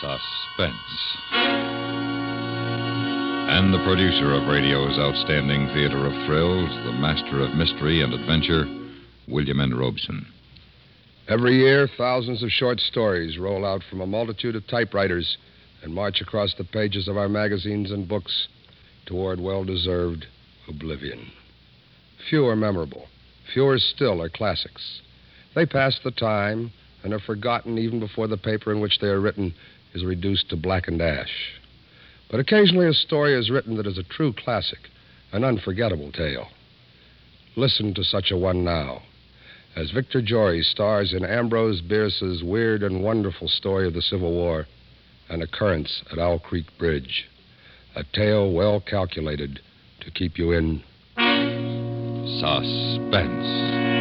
Suspense. And the producer of radio's outstanding theater of thrills, the master of mystery and adventure, William N. Robson. Every year, thousands of short stories roll out from a multitude of typewriters and march across the pages of our magazines and books toward well deserved oblivion. Few are memorable, fewer still are classics. They pass the time and are forgotten even before the paper in which they are written is reduced to blackened ash. But occasionally a story is written that is a true classic, an unforgettable tale. Listen to such a one now, as Victor Jory stars in Ambrose Bierce's weird and wonderful story of the Civil War, An Occurrence at Owl Creek Bridge. A tale well calculated to keep you in Suspense.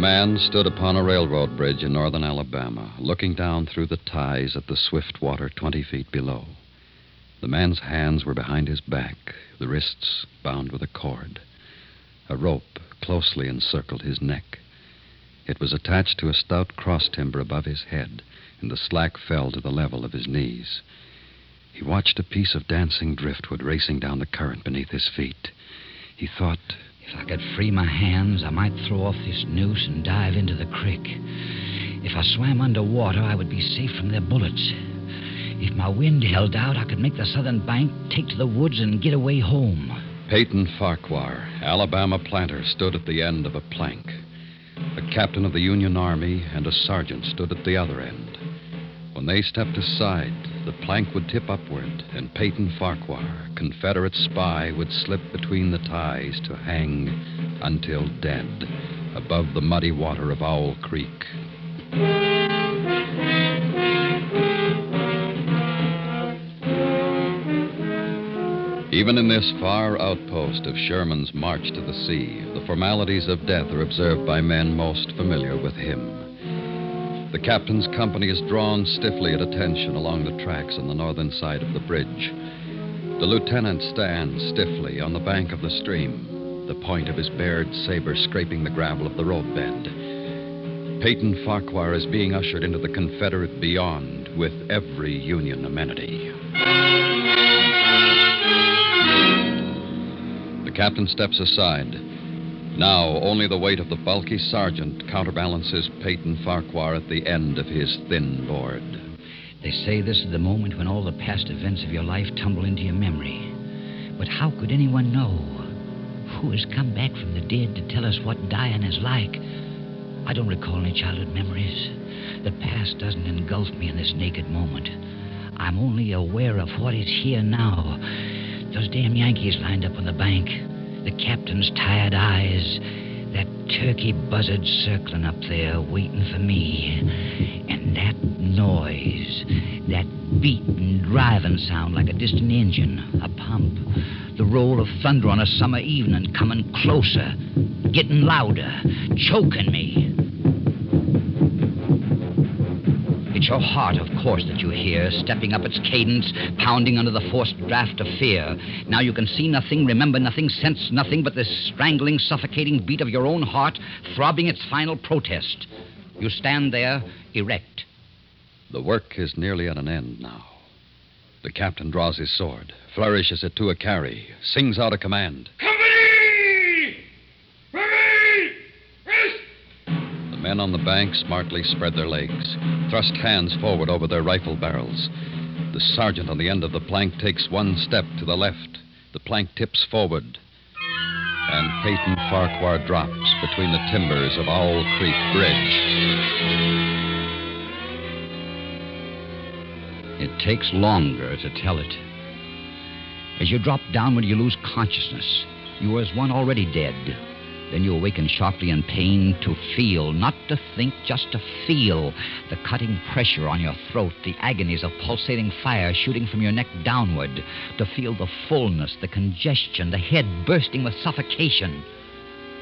Man stood upon a railroad bridge in northern Alabama, looking down through the ties at the swift water 20 feet below. The man's hands were behind his back, the wrists bound with a cord. A rope closely encircled his neck. It was attached to a stout cross timber above his head, and the slack fell to the level of his knees. He watched a piece of dancing driftwood racing down the current beneath his feet. He thought, If I could free my hands, I might throw off this noose and dive into the creek. If I swam underwater, I would be safe from their bullets. If my wind held out, I could make the southern bank, take to the woods, and get away home. Peyton Farquhar, Alabama planter, stood at the end of a plank. A captain of the Union Army and a sergeant stood at the other end. When they stepped aside, the plank would tip upward, and Peyton Farquhar, Confederate spy, would slip between the ties to hang until dead above the muddy water of Owl Creek. Even in this far outpost of Sherman's march to the sea, the formalities of death are observed by men most familiar with him. The captain's company is drawn stiffly at attention along the tracks on the northern side of the bridge. The lieutenant stands stiffly on the bank of the stream, the point of his bared saber scraping the gravel of the roadbed. Peyton Farquhar is being ushered into the Confederate beyond with every Union amenity. The captain steps aside. Now, only the weight of the bulky sergeant counterbalances Peyton Farquhar at the end of his thin board. They say this is the moment when all the past events of your life tumble into your memory. But how could anyone know? Who has come back from the dead to tell us what dying is like? I don't recall any childhood memories. The past doesn't engulf me in this naked moment. I'm only aware of what is here now. Those damn Yankees lined up on the bank. The captain's tired eyes. That turkey buzzard circling up there waiting for me. And that noise. That beating, driving sound like a distant engine, a pump. The roll of thunder on a summer evening coming closer, getting louder, choking me. It's your heart, of course, that you hear, stepping up its cadence, pounding under the forced draft of fear. Now you can see nothing, remember nothing, sense nothing but the strangling, suffocating beat of your own heart throbbing its final protest. You stand there, erect. The work is nearly at an end now. The captain draws his sword, flourishes it to a carry, sings out a command. Company! Ready! Rest! The men on the bank smartly spread their legs, thrust hands forward over their rifle barrels. The sergeant on the end of the plank takes one step to the left. The plank tips forward. And Peyton Farquhar drops between the timbers of Owl Creek Bridge. It takes longer to tell it. As you drop downward, you lose consciousness. You are as one already dead. Then you awaken sharply in pain to feel, not to think, just to feel the cutting pressure on your throat, the agonies of pulsating fire shooting from your neck downward, to feel the fullness, the congestion, the head bursting with suffocation.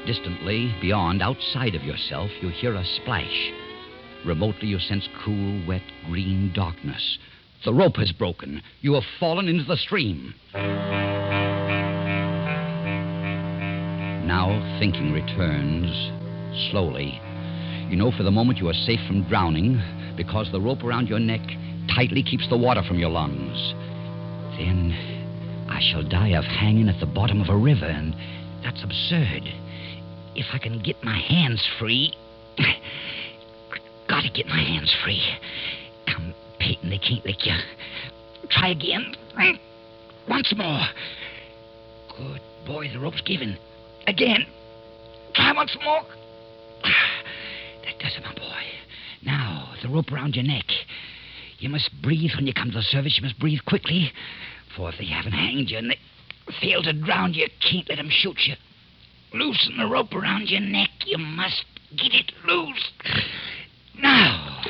Distantly, beyond, outside of yourself, you hear a splash. Remotely, you sense cool, wet, green darkness. The rope has broken. You have fallen into the stream. Now thinking returns slowly. You know for the moment you are safe from drowning because the rope around your neck tightly keeps the water from your lungs. Then I shall die of hanging at the bottom of a river, and that's absurd. If I can get my hands free. Gotta get my hands free. Come, Peyton, they can't lick you. Try again. Once more. Good boy, the rope's given. Again. Try once more. That does it, my boy. Now, the rope around your neck. You must breathe when you come to the surface. You must breathe quickly. For if they haven't hanged you and they fail to drown you, can't let them shoot you. Loosen the rope around your neck. You must get it loose. Now.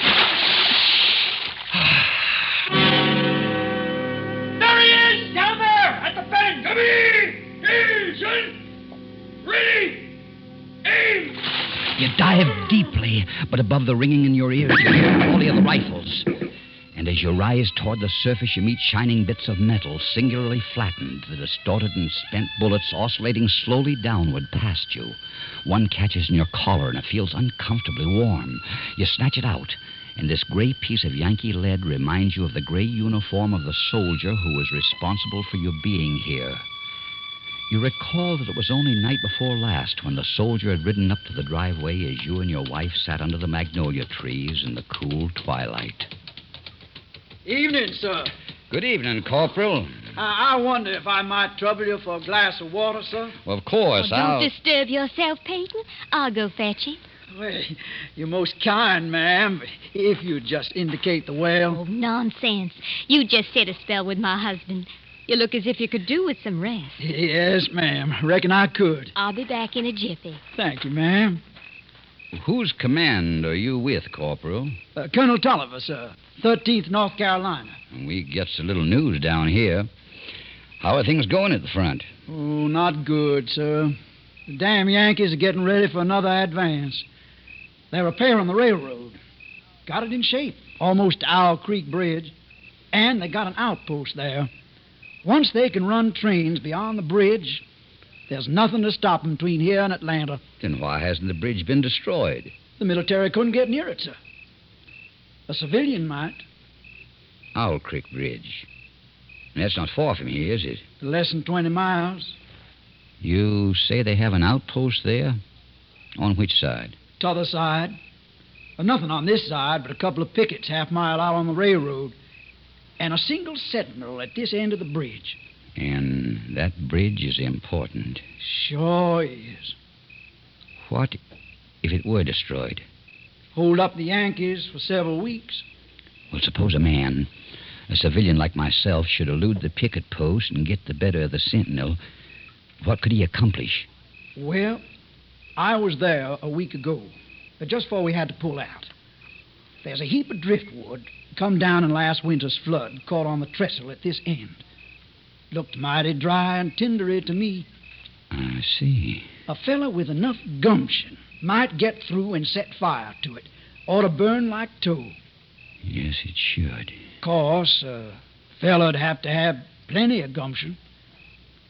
You dive deeply, but above the ringing in your ears, you hear the volley of the rifles. And as you rise toward the surface, you meet shining bits of metal, singularly flattened, the distorted and spent bullets oscillating slowly downward past you. One catches in your collar, and it feels uncomfortably warm. You snatch it out, and this gray piece of Yankee lead reminds you of the gray uniform of the soldier who was responsible for your being here. You recall that it was only night before last when the soldier had ridden up to the driveway as you and your wife sat under the magnolia trees in the cool twilight. Evening, sir. Good evening, Corporal. I, I wonder if I might trouble you for a glass of water, sir. Well, of course, Oh, don't I'll. disturb yourself, Peyton. I'll go fetch it. Well, you're most kind, ma'am. If you'd just indicate the well. Oh, nonsense. You just sit a spell with my husband. You look as if you could do with some rest. Yes, ma'am. Reckon I could. I'll be back in a jiffy. Thank you, ma'am. Whose command are you with, Corporal? Uh, Colonel Tolliver, sir. 13th North Carolina. We gets a little news down here. How are things going at the front? Oh, not good, sir. The damn Yankees are getting ready for another advance. They're repairing the railroad. Got it in shape, almost to Owl Creek Bridge. And they got an outpost there. Once they can run trains beyond the bridge, there's nothing to stop 'em between here and Atlanta. Then why hasn't the bridge been destroyed? The military couldn't get near it, sir. A civilian might. Owl Creek Bridge. That's not far from here, is it? Less than 20 miles. You say they have an outpost there? On which side? T'other side. Well, nothing on this side but a couple of pickets half mile out on the railroad. And a single sentinel at this end of the bridge. And that bridge is important. Sure is. What if it were destroyed? Hold up the Yankees for several weeks. Well, suppose a man, a civilian like myself, should elude the picket post and get the better of the sentinel. What could he accomplish? Well, I was there a week ago, but just before we had to pull out. There's a heap of driftwood come down in last winter's flood, caught on the trestle at this end. Looked mighty dry and tindery to me. I see. A feller with enough gumption might get through and set fire to it, or to burn like tow. Yes, it should. Course, a feller'd have to have plenty of gumption.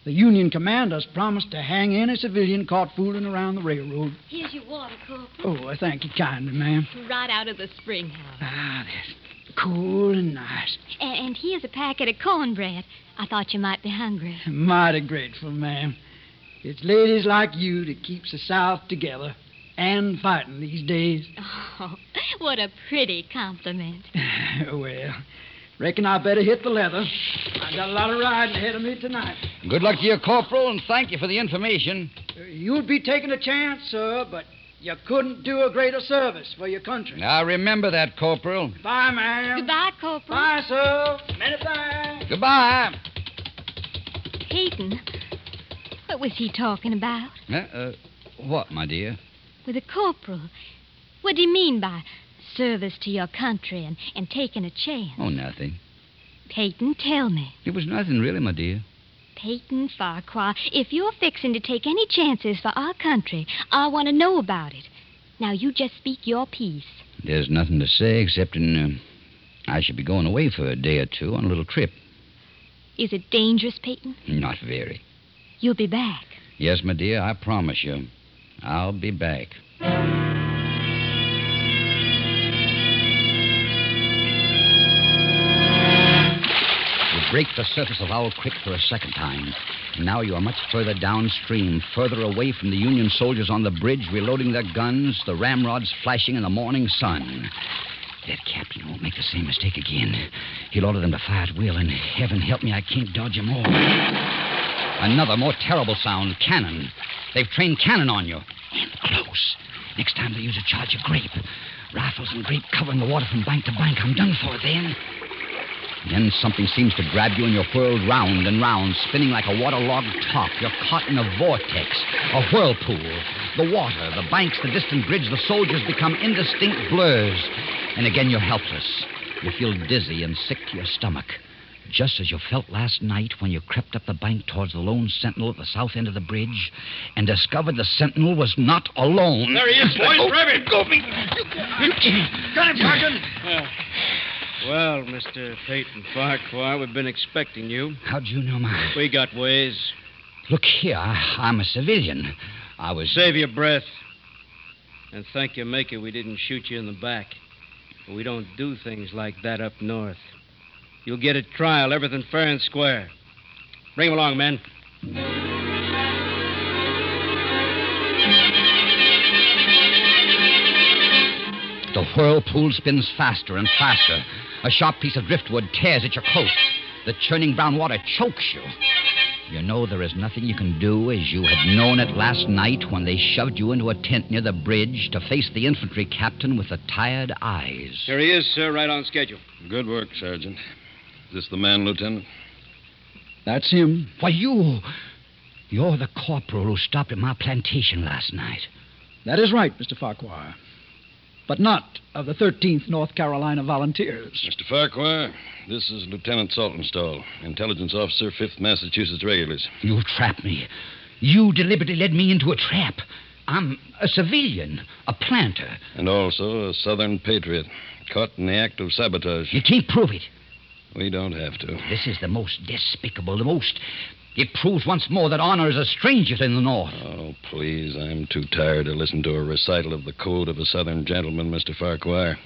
The Union commanders promised to hang any civilian caught fooling around the railroad. Here's your water, Corporal. Oh, I thank you kindly, ma'am. Right out of the spring house. Ah, that's cool and nice. And, and here's a packet of cornbread. I thought you might be hungry. Mighty grateful, ma'am. It's ladies like you that keeps the South together and fighting these days. Oh, what a pretty compliment. well, reckon I better hit the leather. I got a lot of riding ahead of me tonight. Good luck to you, Corporal, and thank you for the information. You'd be taking a chance, sir, but you couldn't do a greater service for your country. Now remember that, Corporal. Bye, ma'am. Goodbye, Corporal. Bye, sir. Many thanks. Goodbye. Peyton, what was he talking about? Uh, uh, what, my dear? With a corporal. What do you mean by service to your country and, and taking a chance? Oh, nothing. Peyton, tell me. It was nothing, really, my dear. Peyton Farquhar, if you're fixing to take any chances for our country, I want to know about it. Now, you just speak your piece. There's nothing to say except in, uh, I should be going away for a day or two on a little trip. Is it dangerous, Peyton? Not very. You'll be back. Yes, my dear, I promise you. I'll be back. Break the surface of Owl Creek for a second time. Now you are much further downstream, further away from the Union soldiers on the bridge, reloading their guns, the ramrods flashing in the morning sun. That captain won't make the same mistake again. He'll order them to fire at will, and heaven help me, I can't dodge 'em all. Another more terrible sound cannon. They've trained cannon on you. And close. Next time they use a charge of grape. Rifles and grape covering the water from bank to bank. I'm done for then. Then something seems to grab you and you're whirled round and round, spinning like a waterlogged top. You're caught in a vortex, a whirlpool. The water, the banks, the distant bridge, the soldiers become indistinct blurs. And again you're helpless. You feel dizzy and sick to your stomach. Just as you felt last night when you crept up the bank towards the lone sentinel at the south end of the bridge and discovered the sentinel was not alone. There he is, boys. Oh, Grab him. Go me. Got him, Sergeant. Well, Mr. Peyton Farquhar, we've been expecting you. How'd you know my. We got ways. Look here, I, I'm a civilian. I was. Save your breath. And thank your maker we didn't shoot you in the back. We don't do things like that up north. You'll get a trial, everything fair and square. Bring him along, men. The whirlpool spins faster and faster. A sharp piece of driftwood tears at your coat. The churning brown water chokes you. You know there is nothing you can do as you had known it last night when they shoved you into a tent near the bridge to face the infantry captain with the tired eyes. Here he is, sir, right on schedule. Good work, Sergeant. Is this the man, Lieutenant? That's him. Why, you. You're the corporal who stopped at my plantation last night. That is right, Mr. Farquhar. But not of the 13th North Carolina Volunteers. Mr. Farquhar, this is Lieutenant Saltonstall, intelligence officer, 5th Massachusetts Regulars. You trapped me. You deliberately led me into a trap. I'm a civilian, a planter. And also a Southern patriot, caught in the act of sabotage. You can't prove it. We don't have to. This is the most despicable, the most. It proves once more that honor is a stranger in the North. Oh, please, I'm too tired to listen to a recital of the code of a Southern gentleman, Mr. Farquhar.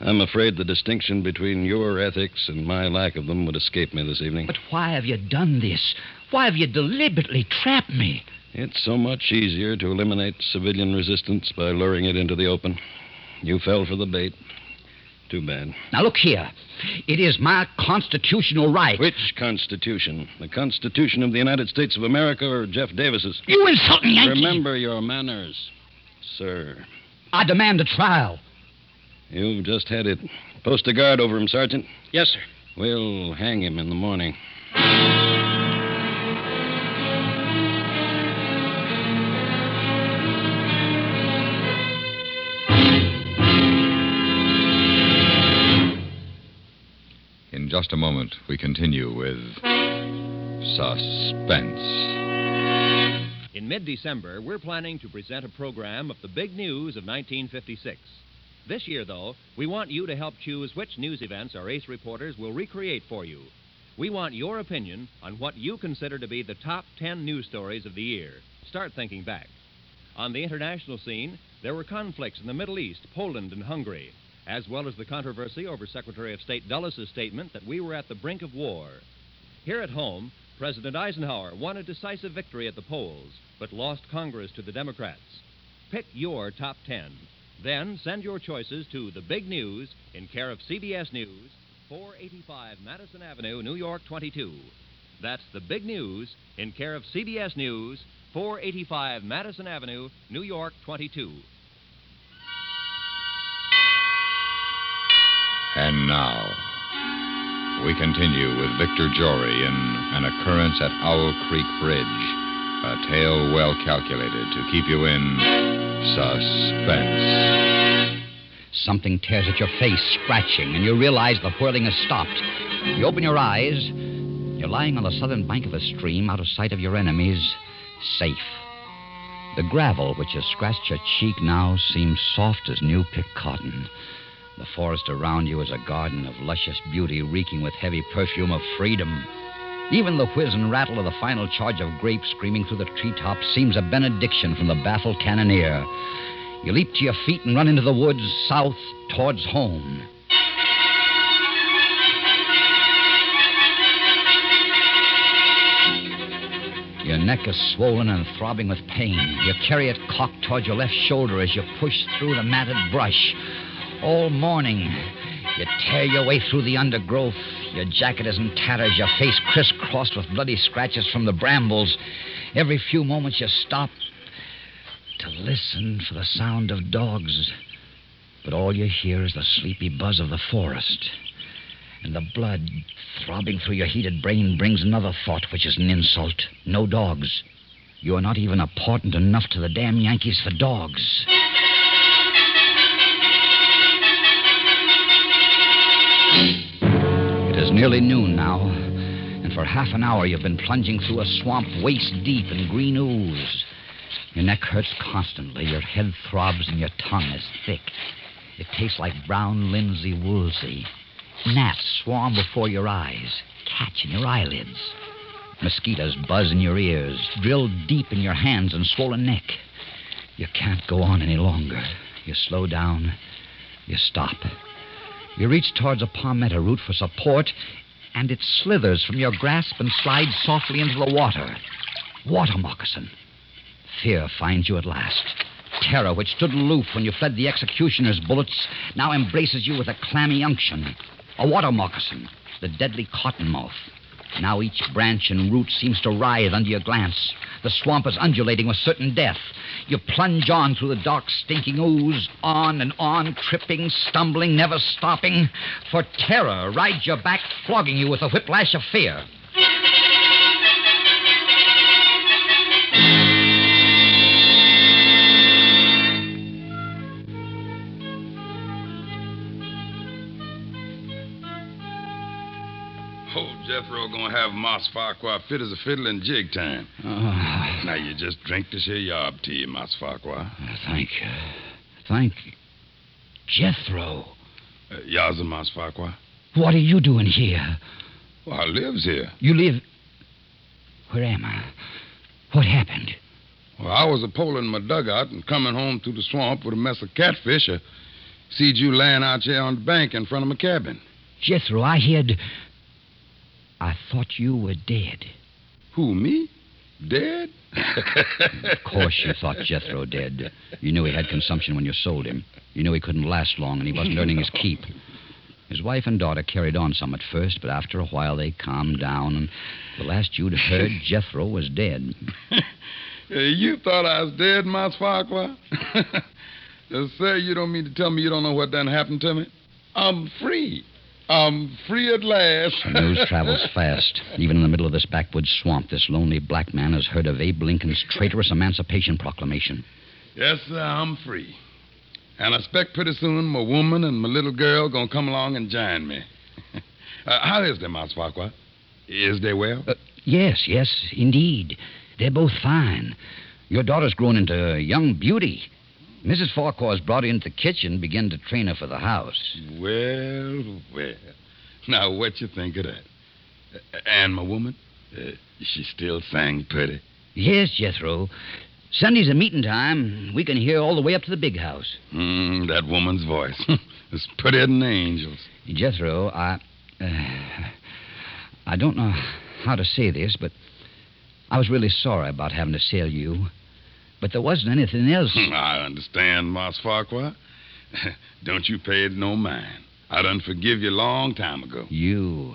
I'm afraid the distinction between your ethics and my lack of them would escape me this evening. But why have you done this? Why have you deliberately trapped me? It's so much easier to eliminate civilian resistance by luring it into the open. You fell for the bait. Too bad. Now, look here. It is my constitutional right. Which Constitution? The Constitution of the United States of America or Jeff Davis's? You insult me, Yankee. Remember your manners, sir. I demand a trial. You've just had it. Post a guard over him, Sergeant. Yes, sir. We'll hang him in the morning. Just a moment, we continue with Suspense. In mid December, we're planning to present a program of the big news of 1956. This year, though, we want you to help choose which news events our ace reporters will recreate for you. We want your opinion on what you consider to be the top 10 news stories of the year. Start thinking back. On the international scene, there were conflicts in the Middle East, Poland, and Hungary, as well as the controversy over Secretary of State Dulles' statement that we were at the brink of war. Here at home, President Eisenhower won a decisive victory at the polls, but lost Congress to the Democrats. Pick your top 10. Then send your choices to The Big News in care of CBS News, 485 Madison Avenue, New York 22. That's The Big News in care of CBS News, 485 Madison Avenue, New York 22. And now, we continue with Victor Jory in An Occurrence at Owl Creek Bridge, a tale well calculated to keep you in suspense. Something tears at your face, scratching, and you realize the whirling has stopped. You open your eyes. You're lying on the southern bank of a stream, out of sight of your enemies, safe. The gravel which has scratched your cheek now seems soft as new picked cotton. The forest around you is a garden of luscious beauty reeking with heavy perfume of freedom. Even the whiz and rattle of the final charge of grapes screaming through the treetops seems a benediction from the baffled cannoneer. You leap to your feet and run into the woods south towards home. Your neck is swollen and throbbing with pain. You carry it cocked toward your left shoulder as you push through the matted brush. All morning, you tear your way through the undergrowth. Your jacket is in tatters, your face crisscrossed with bloody scratches from the brambles. Every few moments you stop to listen for the sound of dogs. But all you hear is the sleepy buzz of the forest. And the blood throbbing through your heated brain brings another thought, which is an insult. No dogs. You are not even important enough to the damn Yankees for dogs. It is nearly noon now, and for half an hour you've been plunging through a swamp waist deep in green ooze. Your neck hurts constantly, your head throbs, and your tongue is thick. It tastes like brown linsey woolsey. Gnats swarm before your eyes, catch in your eyelids. Mosquitoes buzz in your ears, drill deep in your hands and swollen neck. You can't go on any longer. You slow down. You stop. You reach towards a palmetto root for support, and it slithers from your grasp and slides softly into the water. Water moccasin. Fear finds you at last. Terror, which stood aloof when you fled the executioner's bullets, now embraces you with a clammy unction. A water moccasin, the deadly cottonmouth. Now each branch and root seems to writhe under your glance. The swamp is undulating with certain death. You plunge on through the dark, stinking ooze, on and on, tripping, stumbling, never stopping. For terror rides your back, flogging you with a whiplash of fear. Old Jethro gonna have Moss Farquhar fit as a fiddle in jig time. Oh, Now you just drink this here yob tea, Moss Farquhar. thank you. Thank you. Jethro, Uh, Yaza, Moss Farquhar. what are you doing here? Well, I lives here. You live. Where am I? What happened? Well, I was a poling my dugout and coming home through the swamp with a mess of catfish. I seed you laying out there on the bank in front of my cabin. Jethro, I had. I thought you were dead. Who, me? Dead? Of course you thought Jethro dead. You knew he had consumption when you sold him. You knew he couldn't last long and he wasn't earning his keep. His wife and daughter carried on some at first, but after a while they calmed down, and the last you'd heard, Jethro was dead. Uh, you thought I was dead, Moss Farquhar? uh, sir, you don't mean to tell me you don't know what done happened to me? I'm free. I'm free at last. News travels fast. Even in the middle of this backwoods swamp, this lonely black man has heard of Abe Lincoln's traitorous Emancipation Proclamation. Yes, sir, I'm free. And I expect pretty soon my woman and my little girl gonna come along and join me. uh, how is they, Moss Farquhar? Is they well? Uh, yes, yes, indeed. They're both fine. Your daughter's grown into a young beauty. Mrs. Farquhar's brought her into the kitchen, began to train her for the house. Well, well. Now, what you think of that? Uh, and my woman? Uh, she still sang pretty. Yes, Jethro. Sunday's a meeting time. We can hear all the way up to the big house. Mm, that woman's voice. it's prettier than angels. Jethro, I. Uh, I don't know how to say this, but I was really sorry about having to sell you. But there wasn't anything else. I understand, Moss Farquhar. Don't you pay it no mind. I done forgive you a long time ago. You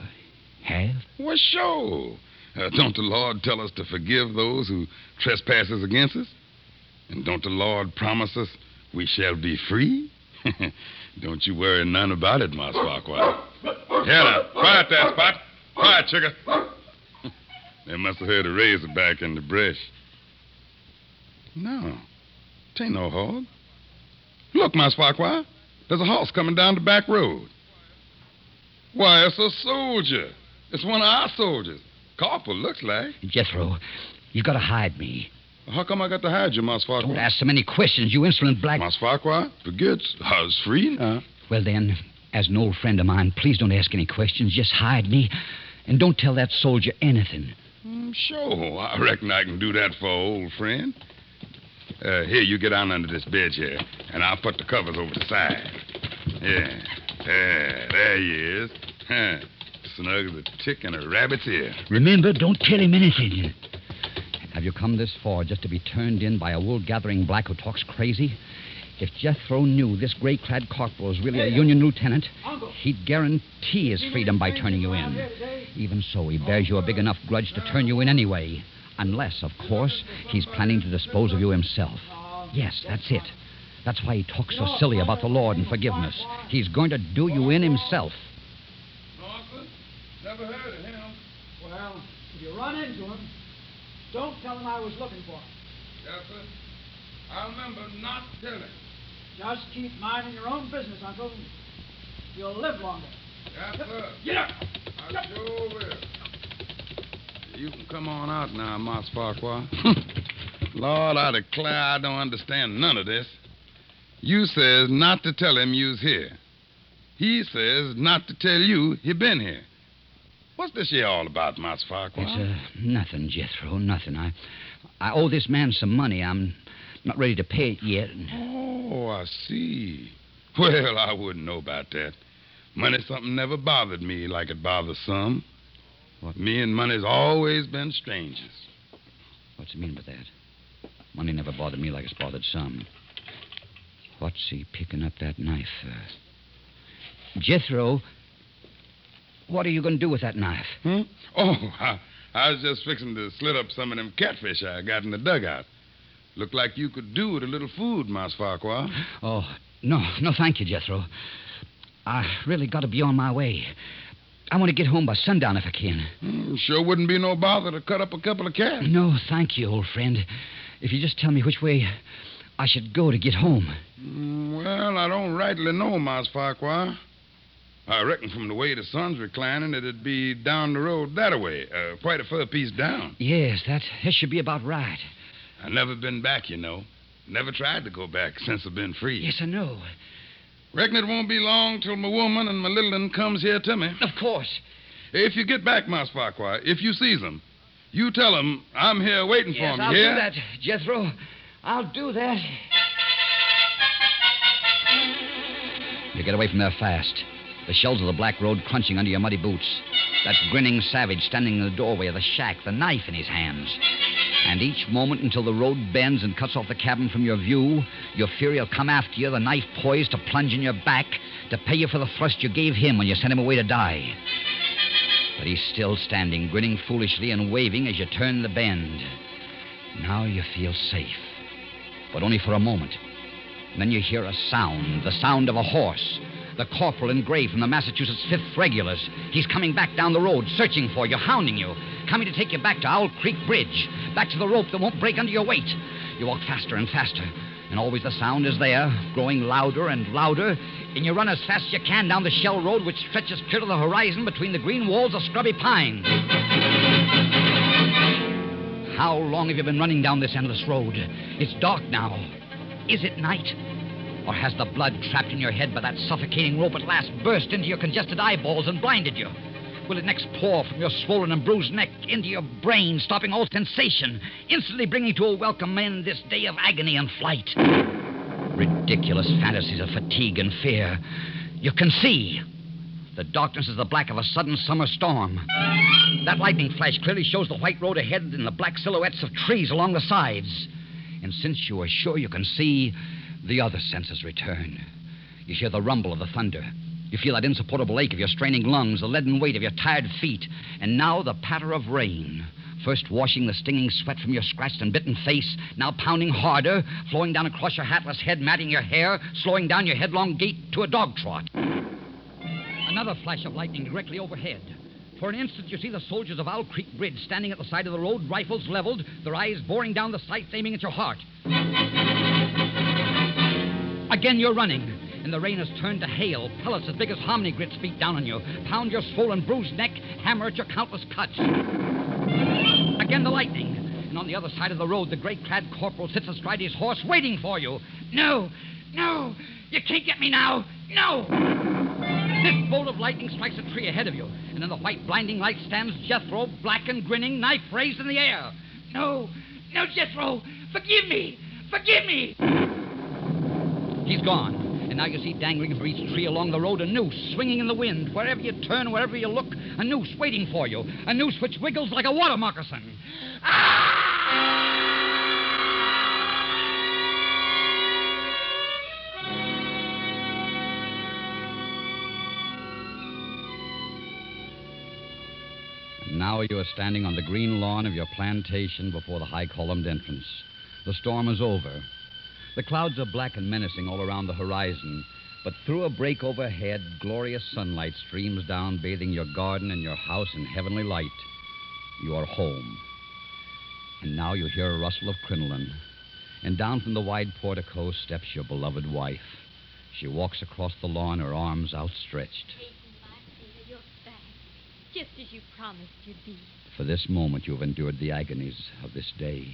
have? Well, sure. Uh, don't the Lord tell us to forgive those who trespasses against us? And don't the Lord promise us we shall be free? don't you worry none about it, Moss Farquhar. Yeah, now, quiet there, Spot. Quiet, sugar. they must have heard a razorback in the brush. No, it ain't no hog. Look, Moss Farquhar, there's a horse coming down the back road. Why, it's a soldier. It's one of our soldiers. Corporal looks like. Jethro, you've got to hide me. How come I got to hide you, Moss Farquhar? Don't ask so many questions, you insolent black. Moss Farquhar, forget I was free now. Well, then, as an old friend of mine, please don't ask any questions. Just hide me. And don't tell that soldier anything. Mm, sure, I reckon I can do that for an old friend. Uh, here, you get down under this bed here, and I'll put the covers over the side. Yeah, yeah, there he is. Huh. Snug as a tick in a rabbit's ear. Remember, don't tell him anything. Have you come this far just to be turned in by a wool gathering black who talks crazy? If Jethro knew this gray clad corporal was really a Union lieutenant, he'd guarantee his freedom by turning you in. Even so, he bears you a big enough grudge to turn you in anyway. Unless, of course, he's planning to dispose of you himself. Yes, that's it. That's why he talks so silly about the Lord and forgiveness. He's going to do you in himself. Norfolk? Never heard of him. Well, if you run into him, don't tell him I was looking for him. Yes, sir. I remember not telling. Just keep minding your own business, Uncle. You'll live longer. Yes, sir. Get up! I sure will. You can come on out now, Mas Farquhar. Lord, I declare I don't understand none of this. You says not to tell him you's here. He says not to tell you he been here. What's this here all about, Mas Farquhar? It's uh, nothing, Jethro, nothing. I, I owe this man some money. I'm not ready to pay it yet. Oh, I see. Well, I wouldn't know about that. Money something never bothered me like it bothers some. What? Me and money's always been strangers. What's he mean by that? Money never bothered me like it's bothered some. What's he picking up that knife for? Jethro, what are you going to do with that knife? Hmm? Oh, I, I was just fixing to slit up some of them catfish I got in the dugout. Looked like you could do with a little food, Mas Farquhar. Oh, no, no, thank you, Jethro. I really got to be on my way. I want to get home by sundown if I can. Hmm, sure wouldn't be no bother to cut up a couple of cats. No, thank you, old friend. If you just tell me which way I should go to get home. Mm, Well, I don't rightly know, Mas Farquhar. I reckon from the way the sun's reclining, it'd be down the road that way, uh, quite a fur piece down. Yes, that, that should be about right. I never been back, you know. Never tried to go back since I've been free. Yes, I know. Reckon it won't be long till my woman and my little un comes here to me. Of course. If you get back, Mas Farquhar, if you sees 'em, you tell 'em I'm here waiting Yes, for 'em. I'll you hear? do that, Jethro. I'll do that. You get away from there fast. The shells of the black road crunching under your muddy boots. That grinning savage standing in the doorway of the shack, the knife in his hands. And each moment until the road bends and cuts off the cabin from your view, your fury will come after you, the knife poised to plunge in your back, to pay you for the thrust you gave him when you sent him away to die. But he's still standing, grinning foolishly and waving as you turn the bend. Now you feel safe, but only for a moment. Then you hear a sound, the sound of a horse. The corporal in gray from the Massachusetts 5th Regulars. He's coming back down the road, searching for you, hounding you, coming to take you back to Owl Creek Bridge, back to the rope that won't break under your weight. You walk faster and faster, and always the sound is there, growing louder and louder, and you run as fast as you can down the shell road which stretches clear to the horizon between the green walls of scrubby pine. How long have you been running down this endless road? It's dark now. Is it night? Or has the blood trapped in your head by that suffocating rope at last burst into your congested eyeballs and blinded you? Will it next pour from your swollen and bruised neck into your brain, stopping all sensation, instantly bringing to a welcome end this day of agony and flight? Ridiculous fantasies of fatigue and fear. You can see. The darkness is the black of a sudden summer storm. That lightning flash clearly shows the white road ahead and the black silhouettes of trees along the sides. And since you are sure you can see, the other senses return. You hear the rumble of the thunder. You feel that insupportable ache of your straining lungs, the leaden weight of your tired feet, and now the patter of rain. First washing the stinging sweat from your scratched and bitten face, now pounding harder, flowing down across your hatless head, matting your hair, slowing down your headlong gait to a dog trot. Another flash of lightning directly overhead. For an instant, you see the soldiers of Owl Creek Bridge standing at the side of the road, rifles leveled, their eyes boring down the sights, aiming at your heart. Again, you're running, and the rain has turned to hail. Pellets as big as hominy grits beat down on you, pound your swollen, bruised neck, hammer at your countless cuts. Again, the lightning. And on the other side of the road, the great clad corporal sits astride his horse, waiting for you. No, No! You can't get me now! No! This bolt of lightning strikes a tree ahead of you, and in the white blinding light stands Jethro, black and grinning, knife raised in the air. No, no, Jethro, forgive me, forgive me. He's gone. Now you see dangling from each tree along the road a noose swinging in the wind. Wherever you turn, wherever you look, a noose waiting for you. A noose which wiggles like a water moccasin. Ah! And now you are standing on the green lawn of your plantation before the high columned entrance. The storm is over. The clouds are black and menacing all around the horizon, but through a break overhead, glorious sunlight streams down, bathing your garden and your house in heavenly light. You are home. And now you hear a rustle of crinoline, and down from the wide portico steps your beloved wife. She walks across the lawn, her arms outstretched. Peyton, my dear, you're back. Just as you promised you'd be. For this moment you have endured the agonies of this day.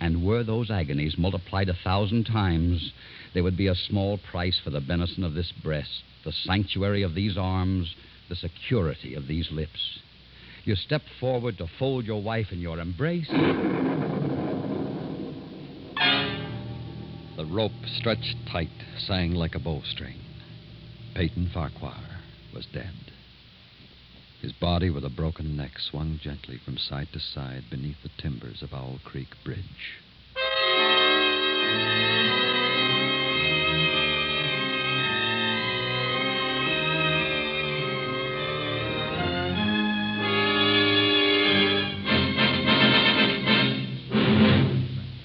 And were those agonies multiplied a thousand times, there would be a small price for the benison of this breast, the sanctuary of these arms, the security of these lips. You step forward to fold your wife in your embrace. The rope, stretched tight, sang like a bowstring. Peyton Farquhar was dead. His body with a broken neck swung gently from side to side beneath the timbers of Owl Creek Bridge.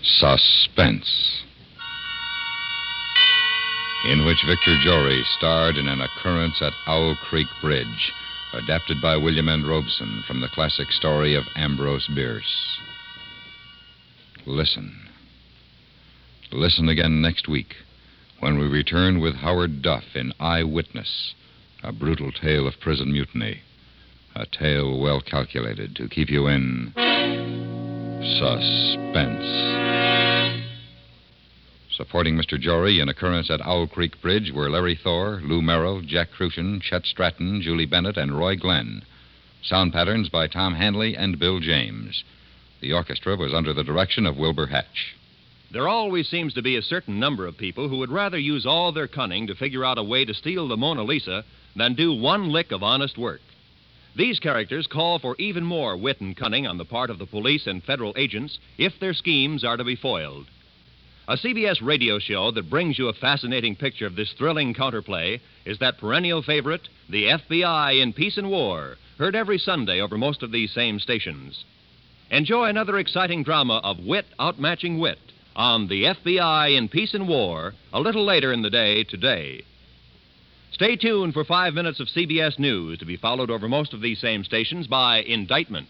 Suspense. In which Victor Jory starred in an occurrence at Owl Creek Bridge, adapted by William N. Robson from the classic story of Ambrose Bierce. Listen. Listen again next week when we return with Howard Duff in Eyewitness, a brutal tale of prison mutiny. A tale well calculated to keep you in suspense. Supporting Mr. Jory in occurrence at Owl Creek Bridge were Larry Thor, Lou Merrill, Jack Kruschen, Chet Stratton, Julie Bennett, and Roy Glenn. Sound patterns by Tom Hanley and Bill James. The orchestra was under the direction of Wilbur Hatch. There always seems to be a certain number of people who would rather use all their cunning to figure out a way to steal the Mona Lisa than do one lick of honest work. These characters call for even more wit and cunning on the part of the police and federal agents if their schemes are to be foiled. A CBS radio show that brings you a fascinating picture of this thrilling counterplay is that perennial favorite, The FBI in Peace and War, heard every Sunday over most of these same stations. Enjoy another exciting drama of wit outmatching wit on The FBI in Peace and War a little later in the day today. Stay tuned for five minutes of CBS News to be followed over most of these same stations by Indictment.